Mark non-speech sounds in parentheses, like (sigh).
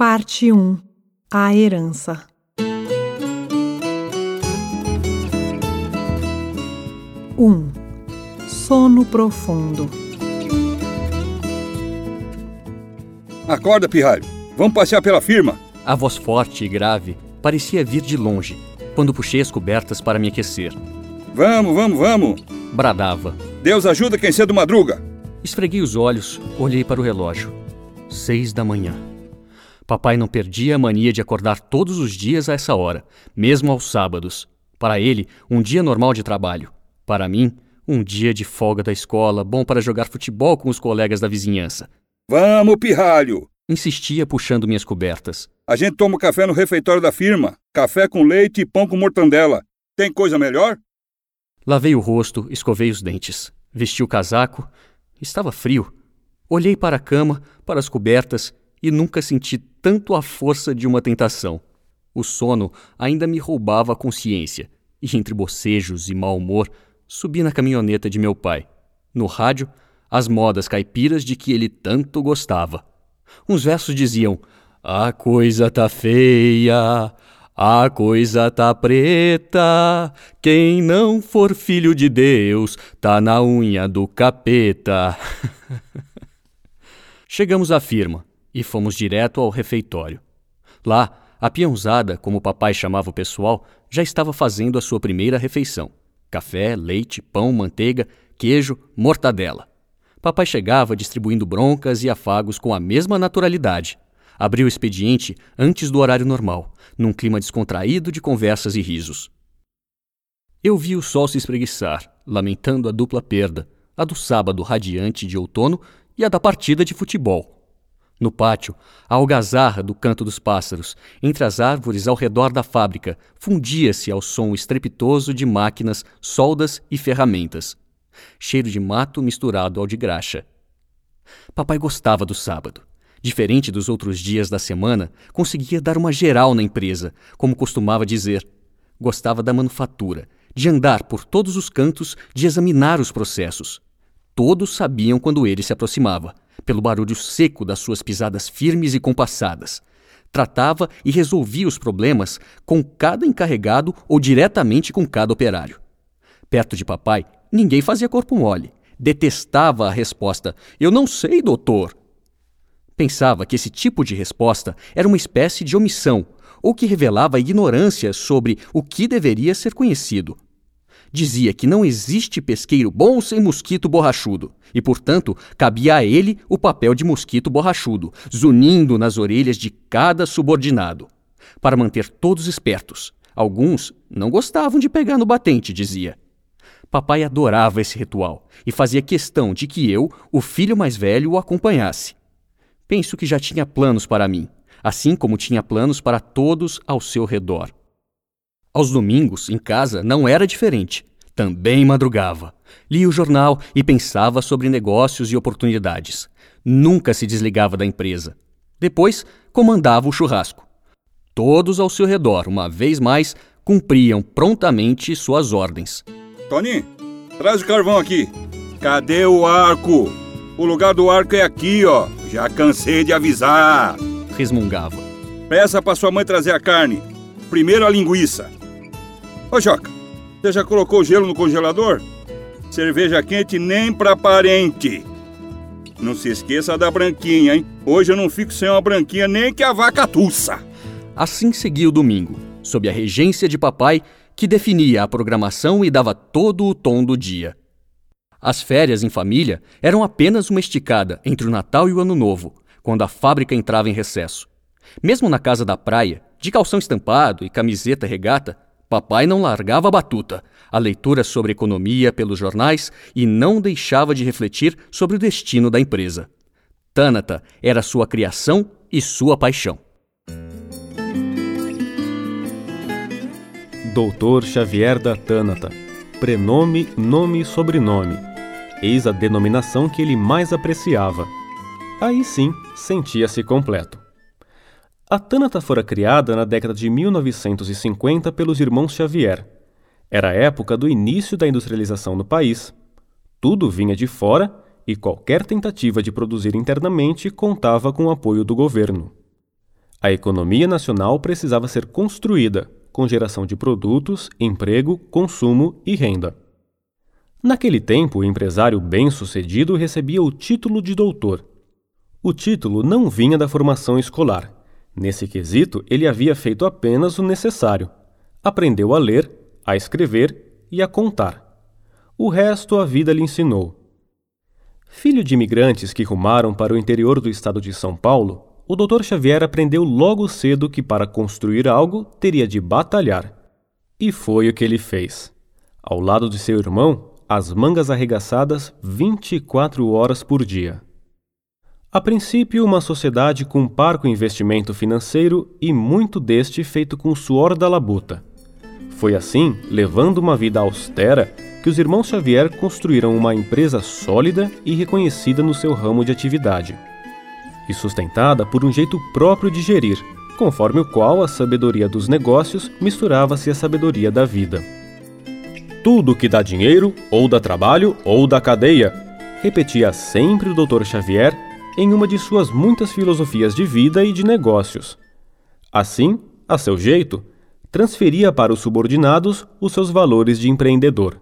Parte 1 A Herança 1 Sono profundo Acorda, pirralho. Vamos passear pela firma. A voz forte e grave parecia vir de longe, quando puxei as cobertas para me aquecer. Vamos, vamos, vamos. Bradava. Deus ajuda quem cedo madruga. Esfreguei os olhos, olhei para o relógio. Seis da manhã. Papai não perdia a mania de acordar todos os dias a essa hora, mesmo aos sábados. Para ele, um dia normal de trabalho. Para mim, um dia de folga da escola, bom para jogar futebol com os colegas da vizinhança. Vamos, pirralho. Insistia puxando minhas cobertas. A gente toma café no refeitório da firma. Café com leite e pão com mortandela. Tem coisa melhor? Lavei o rosto, escovei os dentes. Vesti o casaco. Estava frio. Olhei para a cama, para as cobertas e nunca senti tanto a força de uma tentação. O sono ainda me roubava a consciência, e entre bocejos e mau humor, subi na caminhoneta de meu pai. No rádio, as modas caipiras de que ele tanto gostava. Uns versos diziam: A coisa tá feia, a coisa tá preta, quem não for filho de Deus tá na unha do capeta. (laughs) Chegamos à firma e fomos direto ao refeitório. Lá, a peãozada, como o papai chamava o pessoal, já estava fazendo a sua primeira refeição: café, leite, pão, manteiga, queijo, mortadela. Papai chegava distribuindo broncas e afagos com a mesma naturalidade. Abriu o expediente antes do horário normal, num clima descontraído de conversas e risos. Eu vi o sol se espreguiçar, lamentando a dupla perda, a do sábado radiante de outono e a da partida de futebol. No pátio, a algazarra do canto dos pássaros, entre as árvores ao redor da fábrica, fundia-se ao som estrepitoso de máquinas, soldas e ferramentas. Cheiro de mato misturado ao de graxa. Papai gostava do sábado. Diferente dos outros dias da semana, conseguia dar uma geral na empresa, como costumava dizer. Gostava da manufatura, de andar por todos os cantos, de examinar os processos. Todos sabiam quando ele se aproximava pelo barulho seco das suas pisadas firmes e compassadas. Tratava e resolvia os problemas com cada encarregado ou diretamente com cada operário. Perto de papai, ninguém fazia corpo mole. Detestava a resposta: Eu não sei, doutor. Pensava que esse tipo de resposta era uma espécie de omissão, ou que revelava ignorância sobre o que deveria ser conhecido dizia que não existe pesqueiro bom sem mosquito borrachudo, e, portanto, cabia a ele o papel de mosquito borrachudo, zunindo nas orelhas de cada subordinado. Para manter todos espertos. Alguns não gostavam de pegar no batente, dizia. Papai adorava esse ritual e fazia questão de que eu, o filho mais velho, o acompanhasse. Penso que já tinha planos para mim, assim como tinha planos para todos ao seu redor. Aos domingos, em casa, não era diferente. Também madrugava. Lia o jornal e pensava sobre negócios e oportunidades. Nunca se desligava da empresa. Depois, comandava o churrasco. Todos ao seu redor, uma vez mais, cumpriam prontamente suas ordens. Tony, traz o carvão aqui. Cadê o arco? O lugar do arco é aqui, ó. Já cansei de avisar. Resmungava. Peça para sua mãe trazer a carne. Primeiro a linguiça. Ô, Joca, você já colocou gelo no congelador? Cerveja quente nem pra parente. Não se esqueça da branquinha, hein? Hoje eu não fico sem uma branquinha nem que a vaca tussa. Assim seguia o domingo, sob a regência de papai, que definia a programação e dava todo o tom do dia. As férias em família eram apenas uma esticada entre o Natal e o Ano Novo, quando a fábrica entrava em recesso. Mesmo na casa da praia, de calção estampado e camiseta regata, Papai não largava a batuta, a leitura sobre economia pelos jornais e não deixava de refletir sobre o destino da empresa. Tânata era sua criação e sua paixão. Doutor Xavier da Tânata. Prenome, nome e sobrenome. Eis a denominação que ele mais apreciava. Aí sim, sentia-se completo. A Tânata fora criada na década de 1950 pelos irmãos Xavier. Era a época do início da industrialização no país. Tudo vinha de fora e qualquer tentativa de produzir internamente contava com o apoio do governo. A economia nacional precisava ser construída, com geração de produtos, emprego, consumo e renda. Naquele tempo, o empresário bem-sucedido recebia o título de doutor. O título não vinha da formação escolar. Nesse quesito, ele havia feito apenas o necessário. Aprendeu a ler, a escrever e a contar. O resto a vida lhe ensinou. Filho de imigrantes que rumaram para o interior do estado de São Paulo, o Dr. Xavier aprendeu logo cedo que para construir algo teria de batalhar. E foi o que ele fez. Ao lado de seu irmão, as mangas arregaçadas 24 horas por dia. A princípio, uma sociedade com parco investimento financeiro e muito deste feito com o suor da labuta. Foi assim, levando uma vida austera, que os irmãos Xavier construíram uma empresa sólida e reconhecida no seu ramo de atividade e sustentada por um jeito próprio de gerir, conforme o qual a sabedoria dos negócios misturava-se à sabedoria da vida. Tudo que dá dinheiro, ou dá trabalho, ou dá cadeia, repetia sempre o Dr. Xavier em uma de suas muitas filosofias de vida e de negócios. Assim, a seu jeito, transferia para os subordinados os seus valores de empreendedor.